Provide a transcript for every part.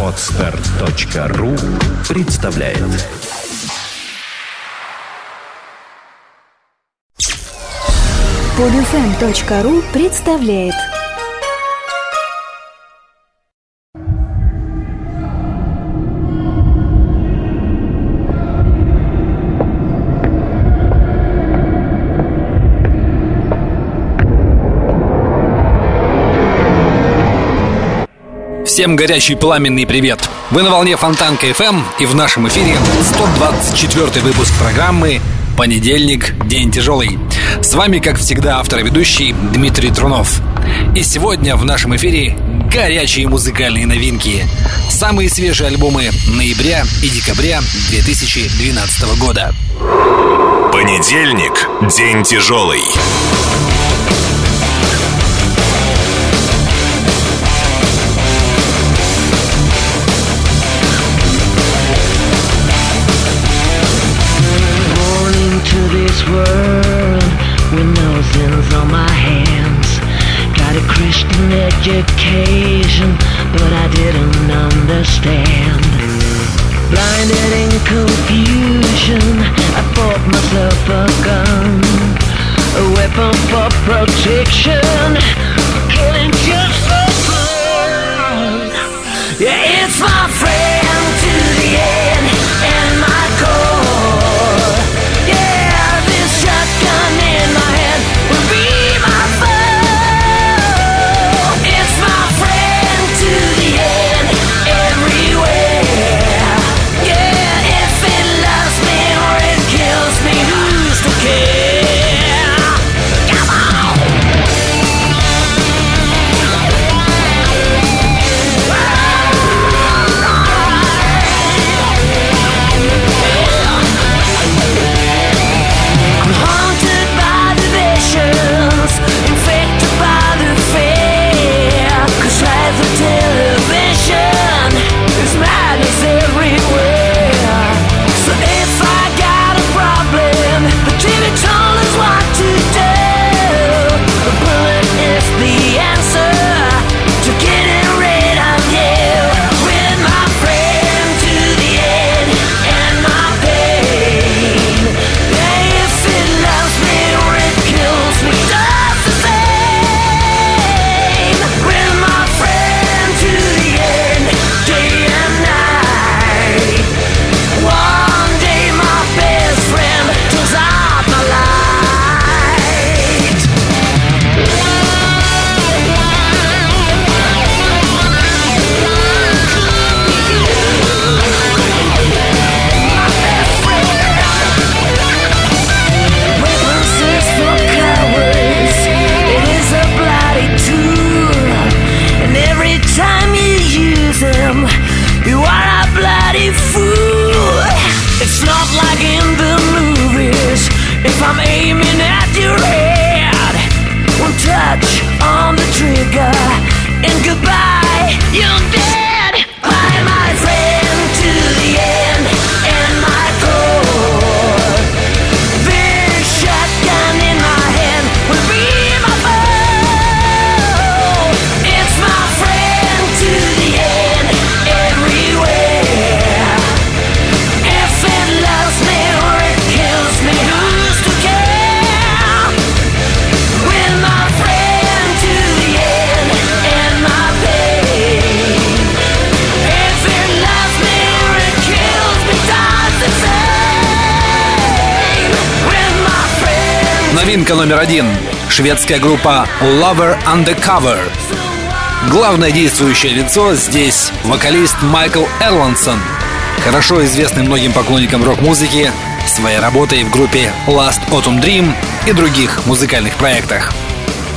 Отстар.ру представляет. Подфм.ру эм представляет. Всем горячий пламенный привет! Вы на волне Фонтанка FM эм и в нашем эфире 124 выпуск программы «Понедельник. День тяжелый». С вами, как всегда, автор и ведущий Дмитрий Трунов. И сегодня в нашем эфире горячие музыкальные новинки. Самые свежие альбомы ноября и декабря 2012 года. Понедельник. День тяжелый. pain. Новинка номер один. Шведская группа Lover Undercover. Главное действующее лицо здесь вокалист Майкл Эрландсон, хорошо известный многим поклонникам рок-музыки своей работой в группе Last Autumn Dream и других музыкальных проектах.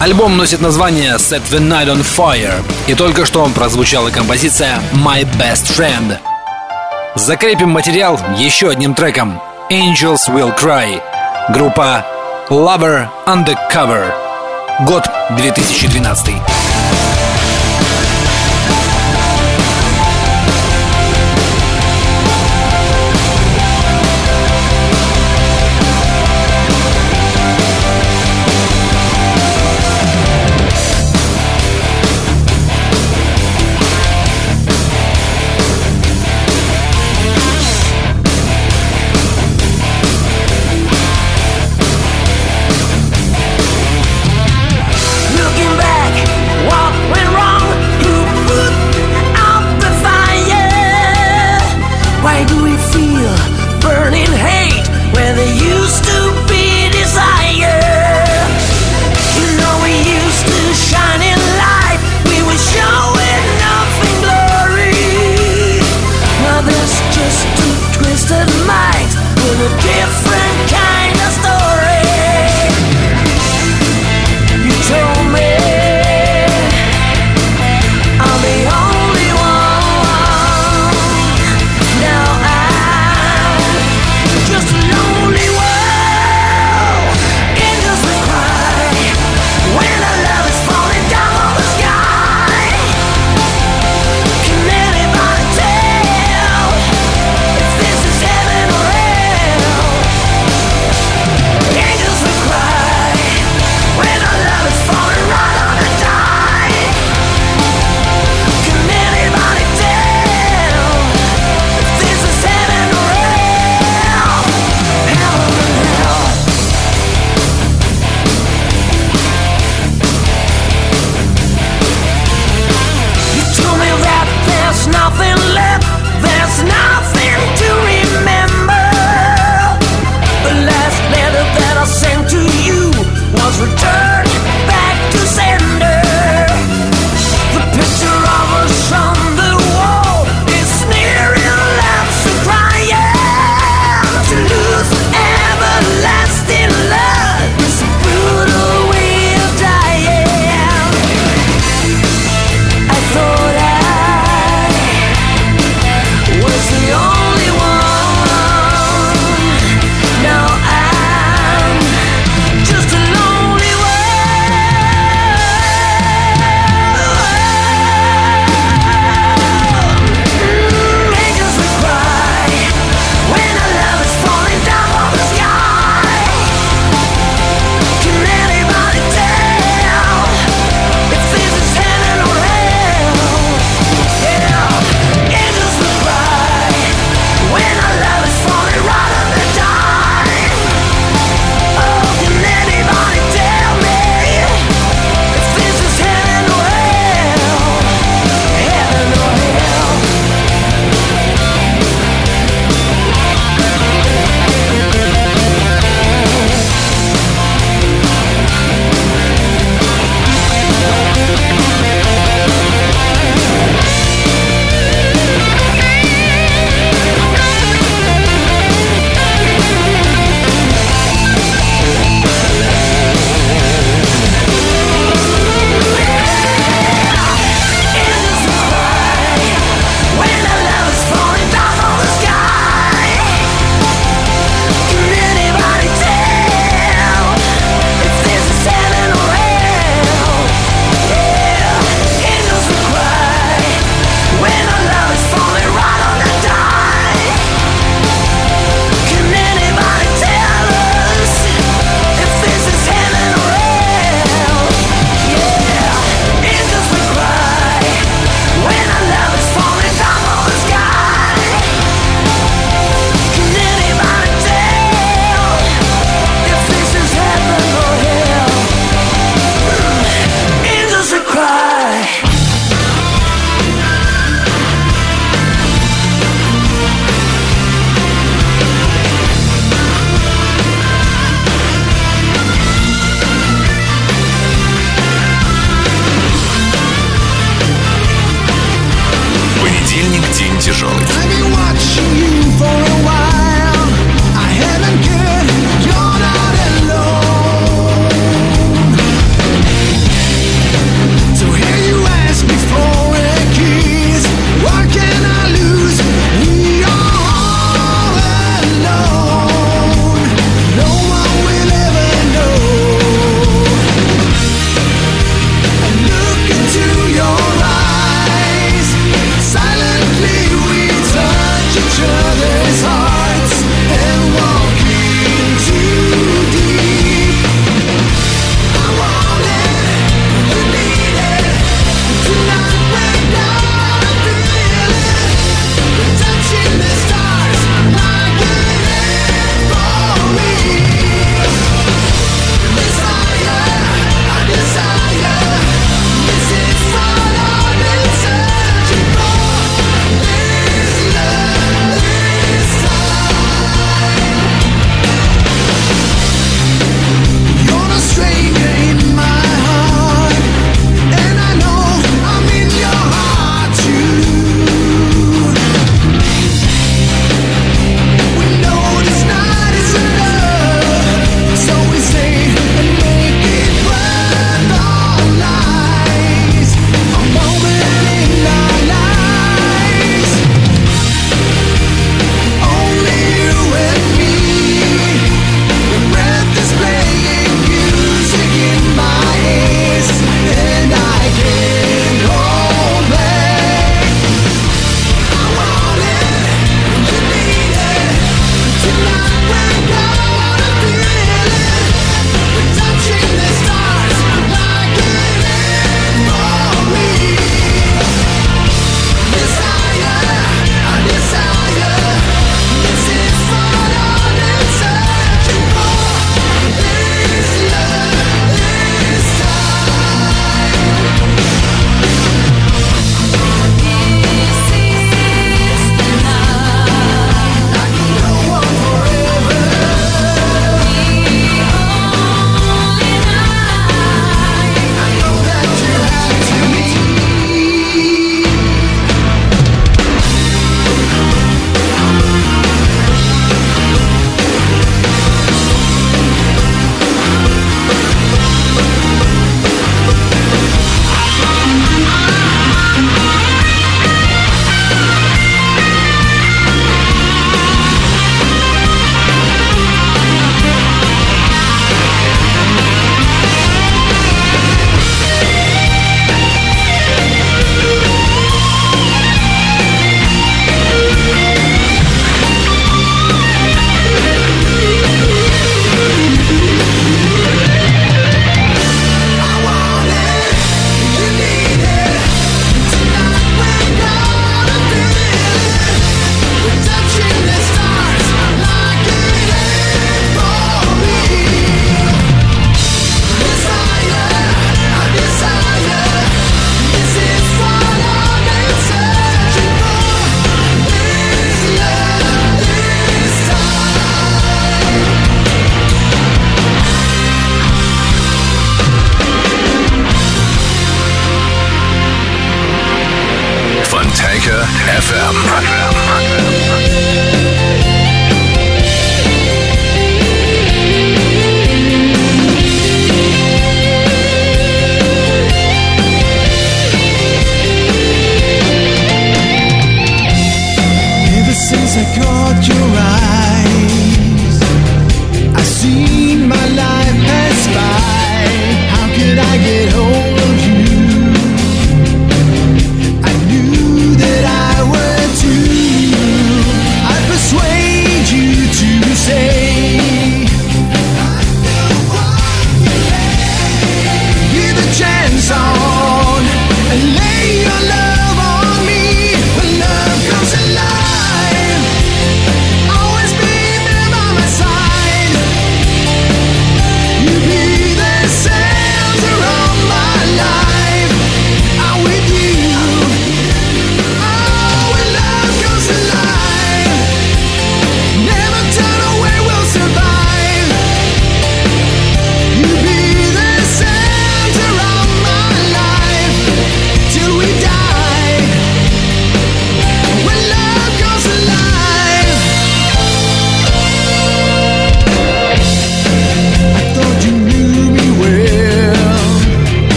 Альбом носит название Set the Night on Fire, и только что прозвучала композиция My Best Friend. Закрепим материал еще одним треком Angels Will Cry. Группа Lover Undercover. Год 2012.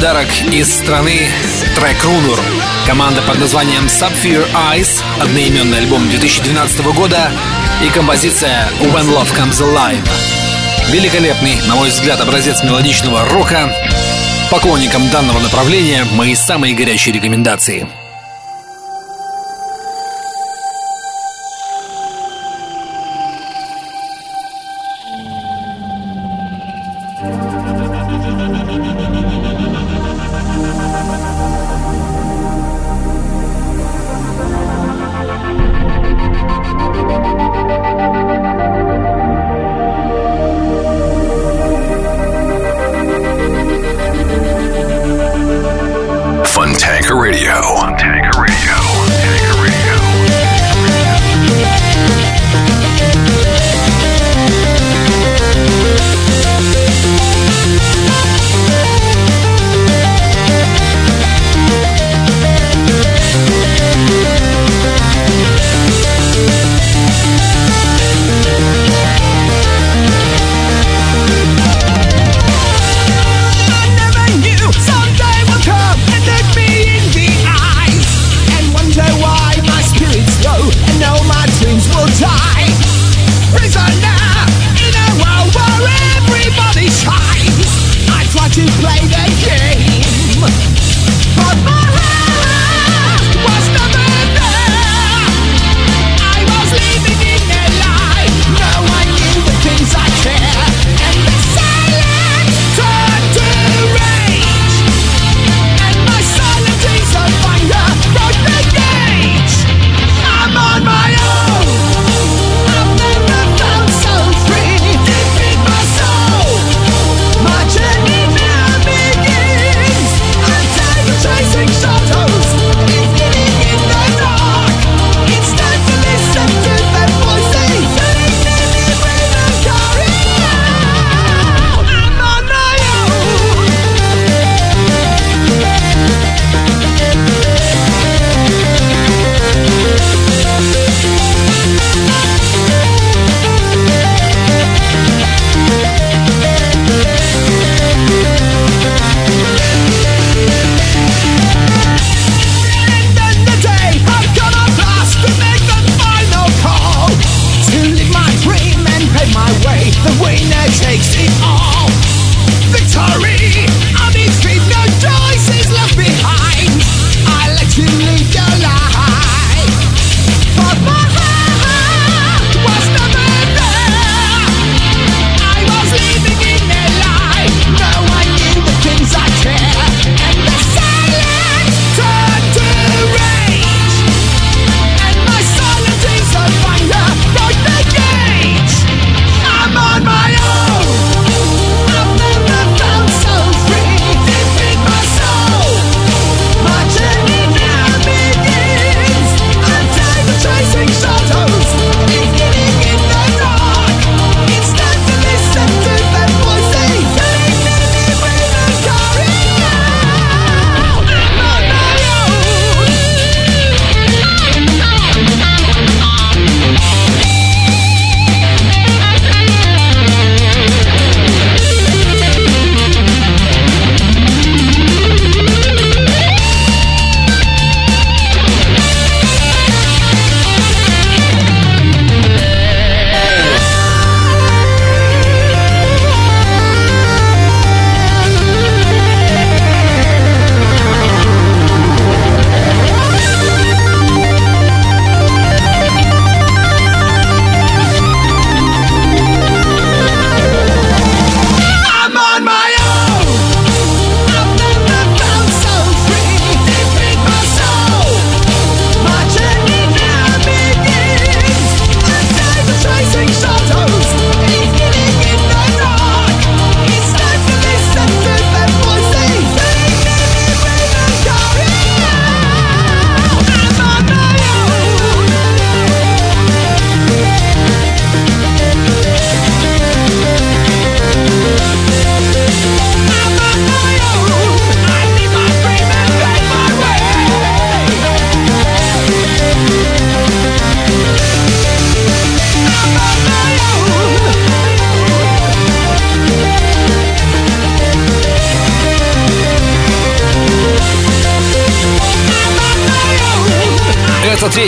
Подарок из страны трек Runur. Команда под названием Sapphire Eyes, одноименный альбом 2012 года и композиция When Love Comes Alive. Великолепный, на мой взгляд, образец мелодичного рока. Поклонникам данного направления мои самые горячие рекомендации –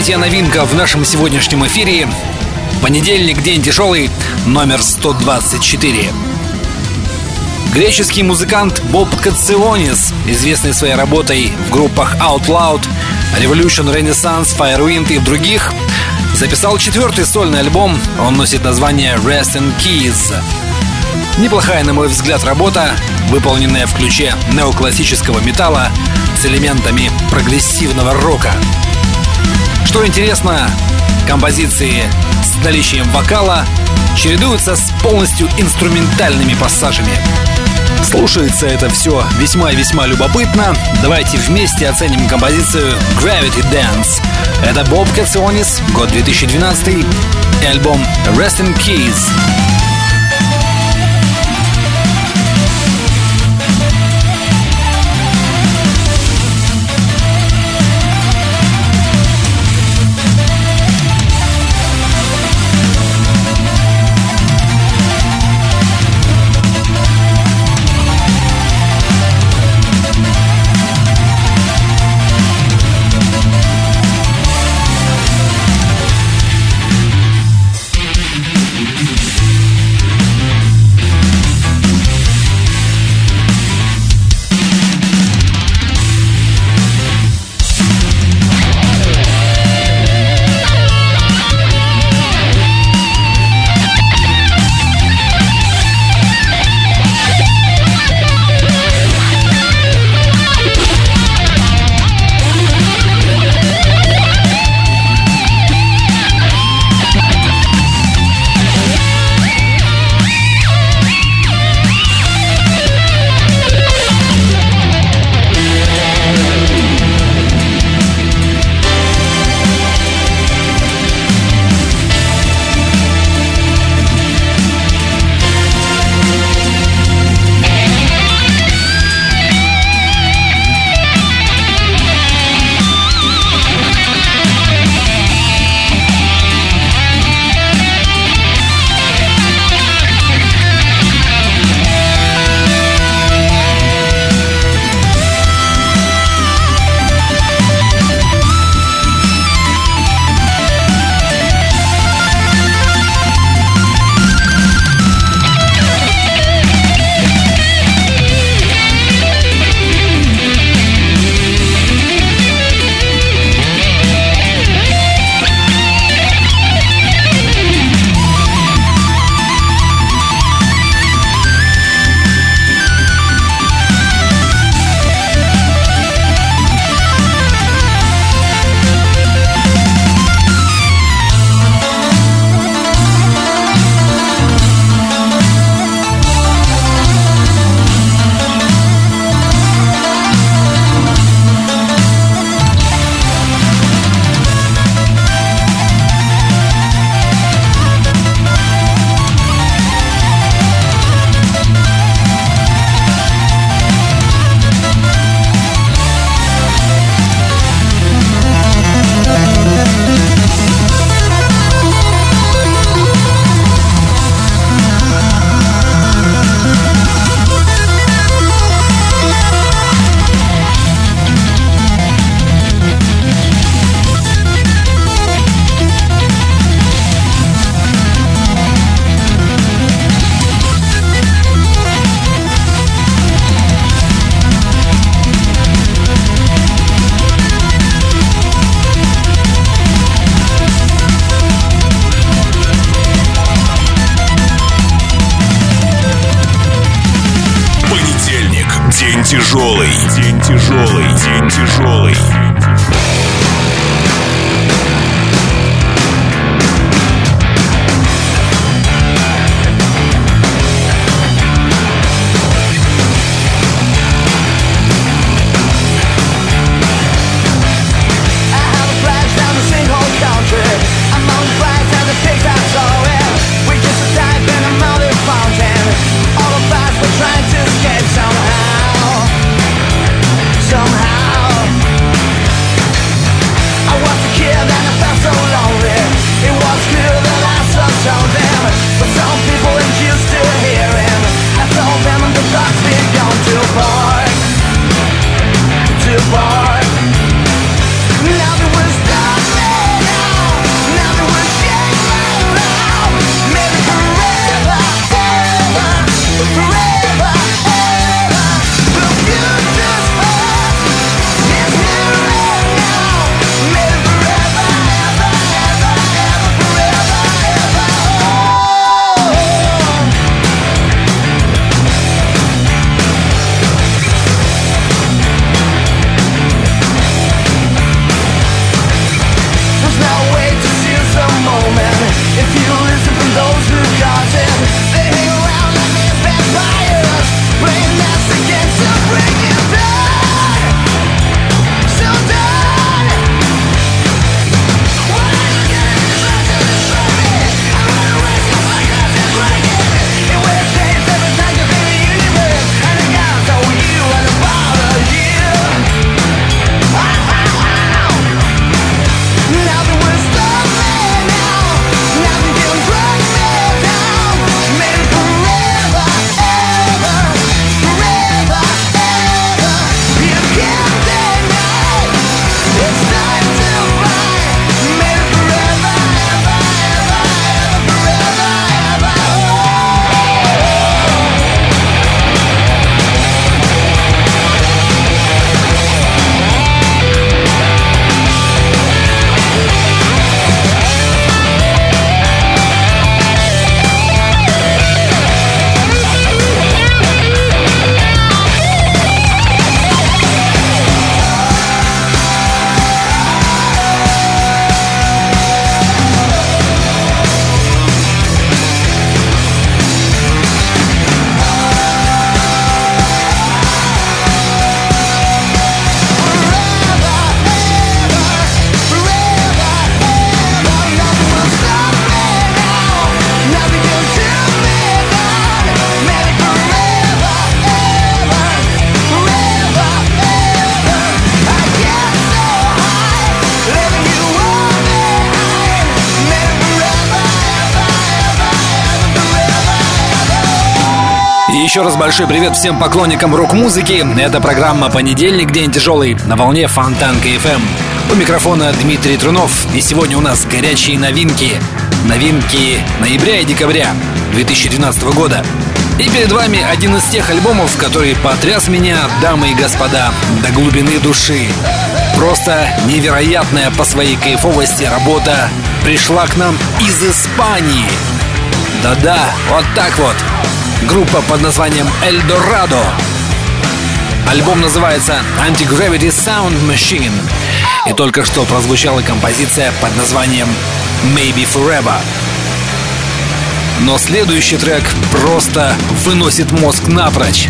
Третья новинка в нашем сегодняшнем эфире. Понедельник, день тяжелый, номер 124. Греческий музыкант Боб Кационис, известный своей работой в группах Out Loud, Revolution Renaissance, Firewind и других, записал четвертый сольный альбом. Он носит название Rest in Keys. Неплохая, на мой взгляд, работа, выполненная в ключе неоклассического металла с элементами прогрессивного рока. Что интересно, композиции с наличием вокала чередуются с полностью инструментальными пассажами. Слушается это все весьма и весьма любопытно. Давайте вместе оценим композицию Gravity Dance. Это Боб Кационис, год 2012 и альбом Rest in Keys. Еще раз большой привет всем поклонникам рок-музыки. Это программа «Понедельник. День тяжелый» на волне Фонтан КФМ. У микрофона Дмитрий Трунов. И сегодня у нас горячие новинки. Новинки ноября и декабря 2012 года. И перед вами один из тех альбомов, который потряс меня, дамы и господа, до глубины души. Просто невероятная по своей кайфовости работа пришла к нам из Испании. Да-да, вот так вот группа под названием Эльдорадо. Альбом называется Anti-Gravity Sound Machine. И только что прозвучала композиция под названием Maybe Forever. Но следующий трек просто выносит мозг напрочь.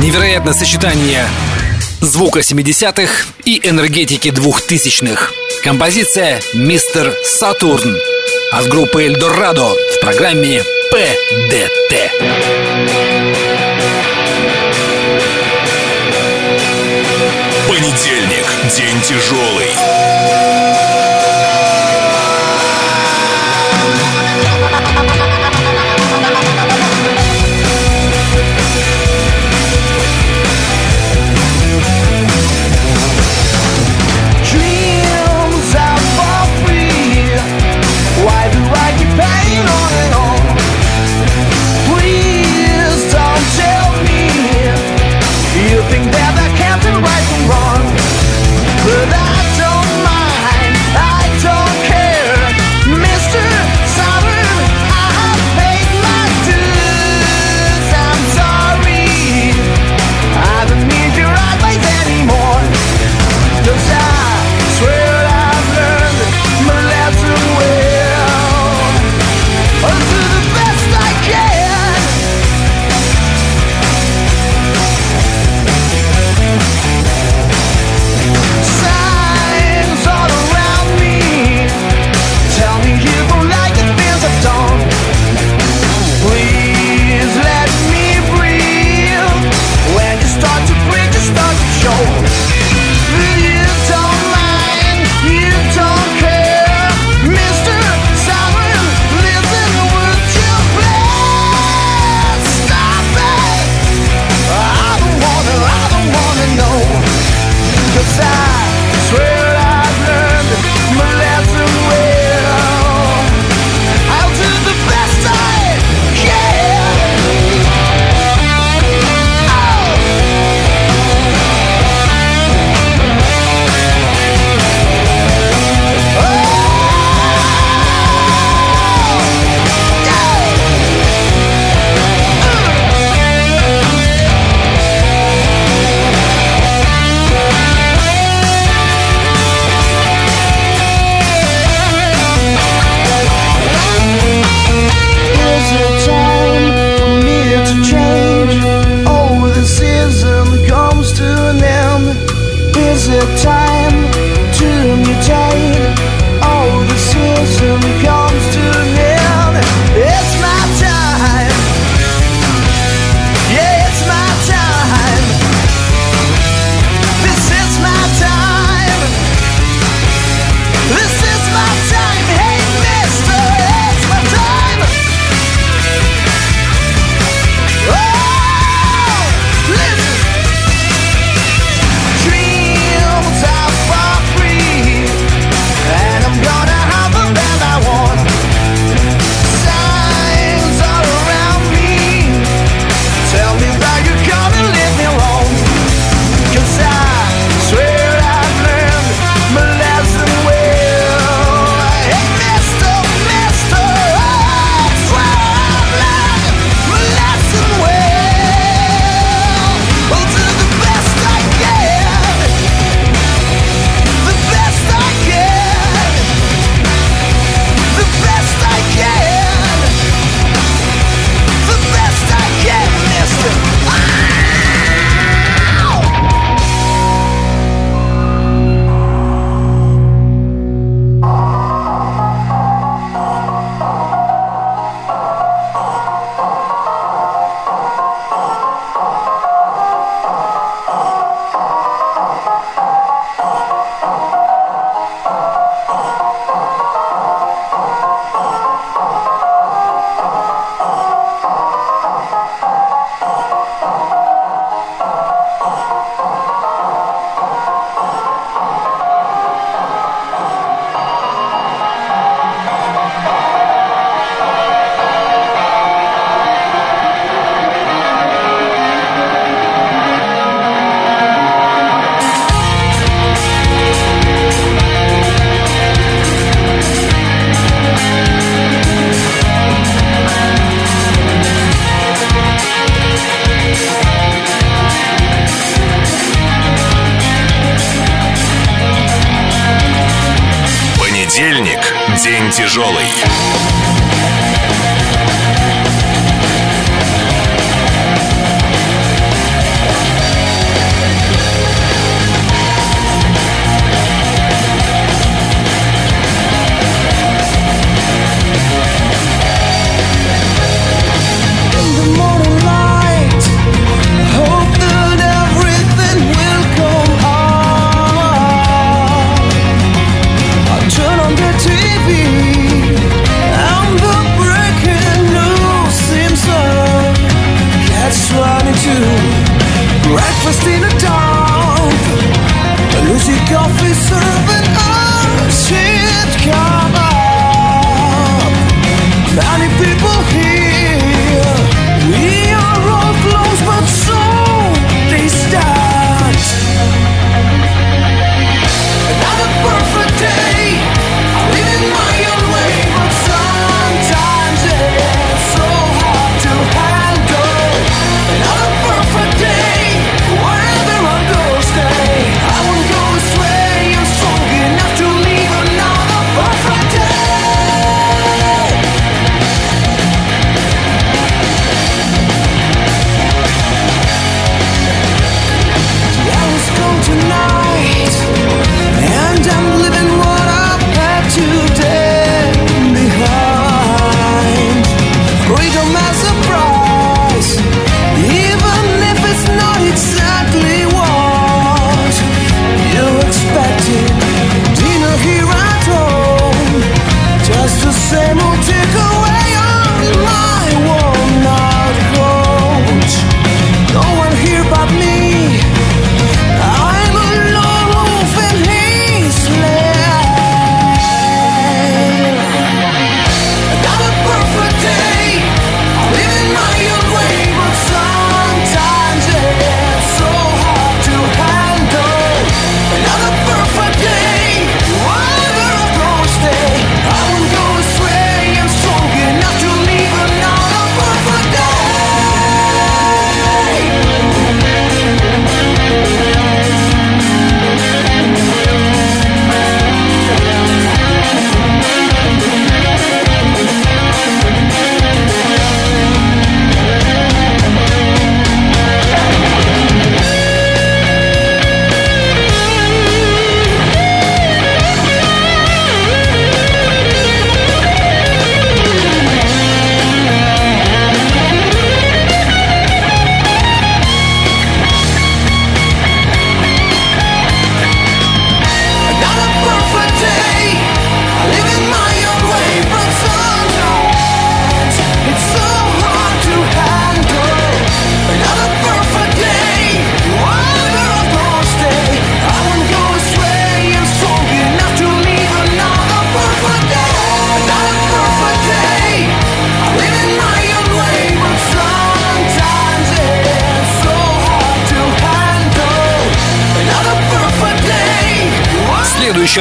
Невероятное сочетание звука 70-х и энергетики 2000-х. Композиция «Мистер Сатурн» от группы Эльдорадо в программе ПДТ. Понедельник. День тяжелый.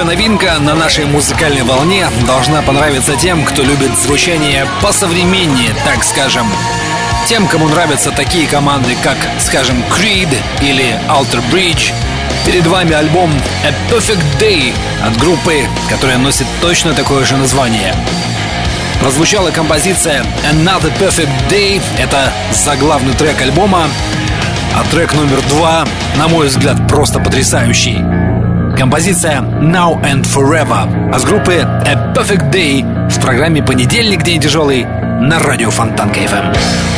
Новинка на нашей музыкальной волне должна понравиться тем, кто любит звучание посовременнее, так скажем. Тем, кому нравятся такие команды, как, скажем, Creed или Alter Bridge. Перед вами альбом A Perfect Day от группы, которая носит точно такое же название. Прозвучала композиция Another Perfect Day. Это заглавный трек альбома. А трек номер два, на мой взгляд, просто потрясающий. Композиция Now and Forever а с группы A Perfect Day в программе «Понедельник. День тяжелый» на радио Фонтанка FM.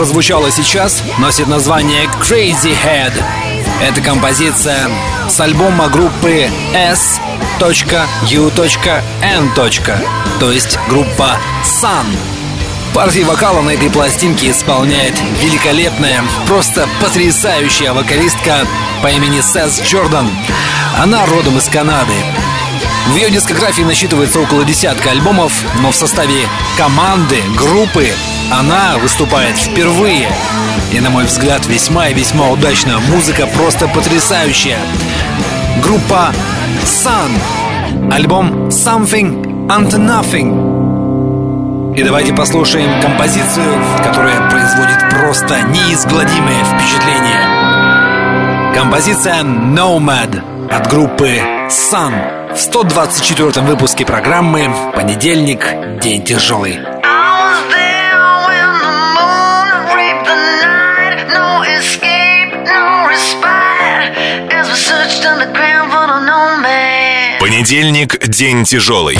Прозвучало сейчас, носит название Crazy Head. Это композиция с альбома группы S.U.N. То есть группа Sun. Партии вокала на этой пластинке исполняет великолепная, просто потрясающая вокалистка по имени Сэс Джордан. Она родом из Канады. В ее дискографии насчитывается около десятка альбомов, но в составе команды, группы она выступает впервые. И, на мой взгляд, весьма и весьма удачно. Музыка просто потрясающая. Группа Sun. Альбом Something and Nothing. И давайте послушаем композицию, которая производит просто неизгладимое впечатление. Композиция Nomad от группы Sun в 124 выпуске программы «Понедельник. День тяжелый». Понедельник – день тяжелый.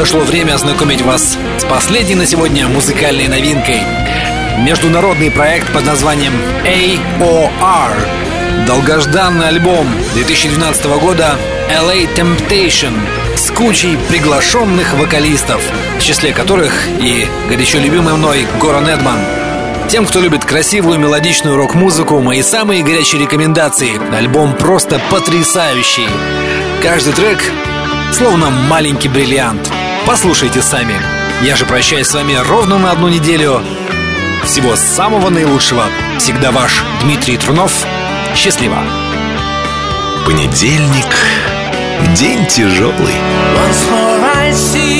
Подошло время ознакомить вас с последней на сегодня музыкальной новинкой. Международный проект под названием AOR. Долгожданный альбом 2012 года LA Temptation с кучей приглашенных вокалистов, в числе которых и горячо любимый мной Горан Эдман. Тем, кто любит красивую мелодичную рок-музыку, мои самые горячие рекомендации. Альбом просто потрясающий. Каждый трек словно маленький бриллиант. Послушайте сами. Я же прощаюсь с вами ровно на одну неделю. Всего самого наилучшего. Всегда ваш Дмитрий Трунов. Счастливо. Понедельник. День тяжелый. Once more I see